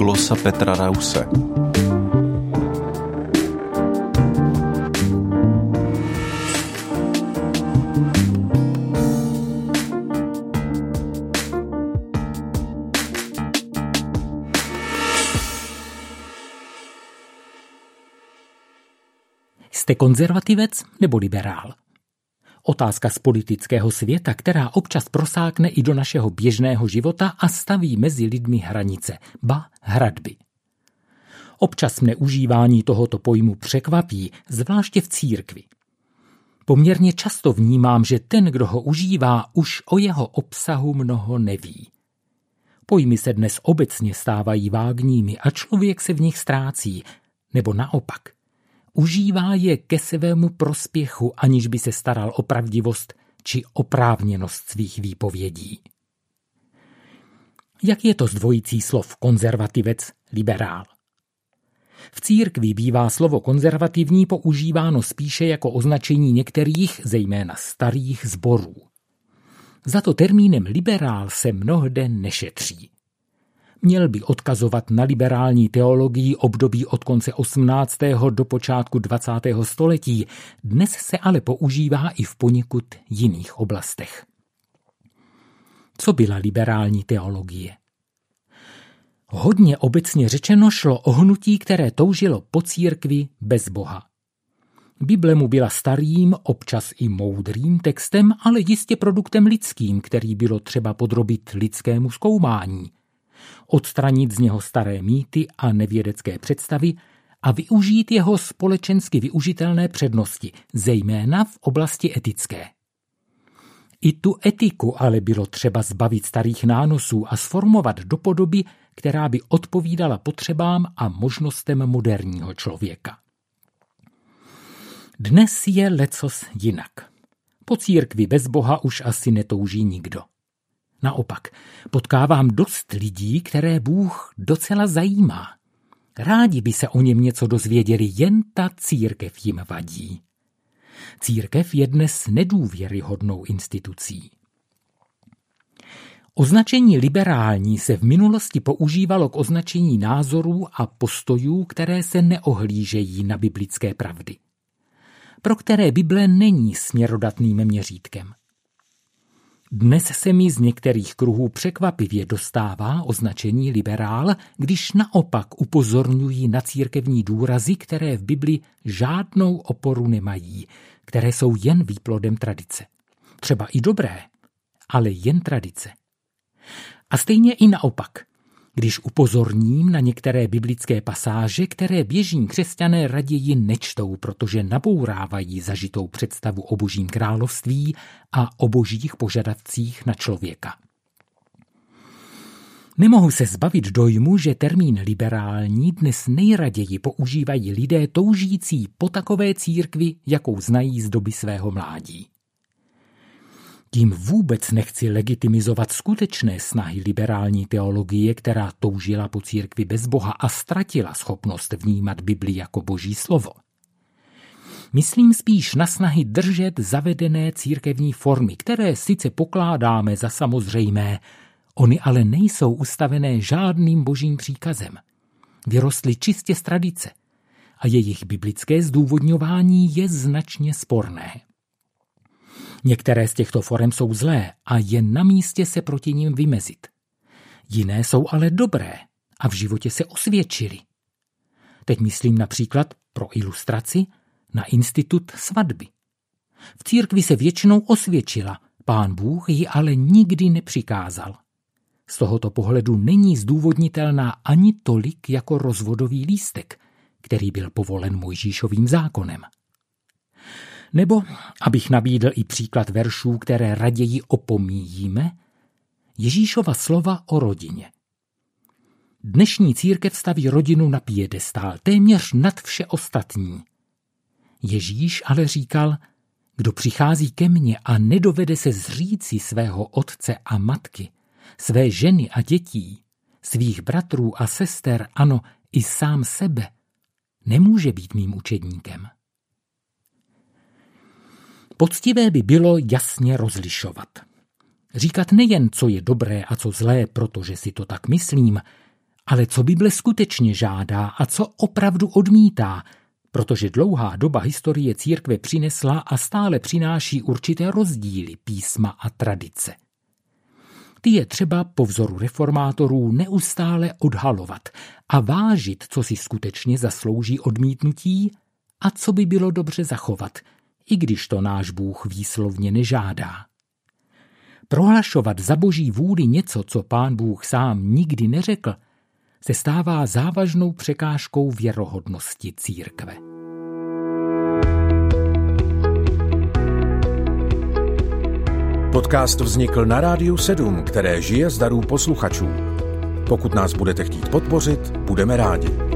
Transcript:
glosa Petra Rause. Jste konzervativec nebo liberál? Otázka z politického světa, která občas prosákne i do našeho běžného života a staví mezi lidmi hranice, ba hradby. Občas mne užívání tohoto pojmu překvapí, zvláště v církvi. Poměrně často vnímám, že ten, kdo ho užívá, už o jeho obsahu mnoho neví. Pojmy se dnes obecně stávají vágními a člověk se v nich ztrácí, nebo naopak – Užívá je ke svému prospěchu, aniž by se staral o pravdivost či oprávněnost svých výpovědí. Jak je to s dvojicí slov konzervativec, liberál? V církvi bývá slovo konzervativní používáno spíše jako označení některých, zejména starých zborů. Za to termínem liberál se mnohde nešetří měl by odkazovat na liberální teologii období od konce 18. do počátku 20. století, dnes se ale používá i v poněkud jiných oblastech. Co byla liberální teologie? Hodně obecně řečeno šlo o hnutí, které toužilo po církvi bez Boha. Bible mu byla starým, občas i moudrým textem, ale jistě produktem lidským, který bylo třeba podrobit lidskému zkoumání – odstranit z něho staré mýty a nevědecké představy a využít jeho společensky využitelné přednosti, zejména v oblasti etické. I tu etiku ale bylo třeba zbavit starých nánosů a sformovat do podoby, která by odpovídala potřebám a možnostem moderního člověka. Dnes je lecos jinak. Po církvi bez Boha už asi netouží nikdo. Naopak, potkávám dost lidí, které Bůh docela zajímá. Rádi by se o něm něco dozvěděli, jen ta církev jim vadí. Církev je dnes nedůvěryhodnou institucí. Označení liberální se v minulosti používalo k označení názorů a postojů, které se neohlížejí na biblické pravdy. Pro které Bible není směrodatným měřítkem. Dnes se mi z některých kruhů překvapivě dostává označení liberál, když naopak upozorňují na církevní důrazy, které v Bibli žádnou oporu nemají, které jsou jen výplodem tradice. Třeba i dobré, ale jen tradice. A stejně i naopak – když upozorním na některé biblické pasáže, které běžní křesťané raději nečtou, protože nabourávají zažitou představu o božím království a o božích požadavcích na člověka. Nemohu se zbavit dojmu, že termín liberální dnes nejraději používají lidé toužící po takové církvi, jakou znají z doby svého mládí. Tím vůbec nechci legitimizovat skutečné snahy liberální teologie, která toužila po církvi bez Boha a ztratila schopnost vnímat Bibli jako boží slovo. Myslím spíš na snahy držet zavedené církevní formy, které sice pokládáme za samozřejmé, oni ale nejsou ustavené žádným božím příkazem. Vyrostly čistě z tradice a jejich biblické zdůvodňování je značně sporné. Některé z těchto forem jsou zlé a je na místě se proti ním vymezit. Jiné jsou ale dobré a v životě se osvědčily. Teď myslím například pro ilustraci na institut svatby. V církvi se většinou osvědčila, pán Bůh ji ale nikdy nepřikázal. Z tohoto pohledu není zdůvodnitelná ani tolik jako rozvodový lístek, který byl povolen Mojžíšovým zákonem. Nebo, abych nabídl i příklad veršů, které raději opomíjíme, Ježíšova slova o rodině. Dnešní církev staví rodinu na piedestál, téměř nad vše ostatní. Ježíš ale říkal, kdo přichází ke mně a nedovede se zříci svého otce a matky, své ženy a dětí, svých bratrů a sester, ano, i sám sebe, nemůže být mým učedníkem. Poctivé by bylo jasně rozlišovat. Říkat nejen, co je dobré a co zlé, protože si to tak myslím, Ale co Bible skutečně žádá a co opravdu odmítá, protože dlouhá doba historie církve přinesla a stále přináší určité rozdíly písma a tradice. Ty je třeba po vzoru reformátorů neustále odhalovat a vážit, co si skutečně zaslouží odmítnutí a co by bylo dobře zachovat, i když to náš Bůh výslovně nežádá. Prohlašovat za boží vůli něco, co pán Bůh sám nikdy neřekl, se stává závažnou překážkou věrohodnosti církve. Podcast vznikl na Rádiu 7, které žije z darů posluchačů. Pokud nás budete chtít podpořit, budeme rádi.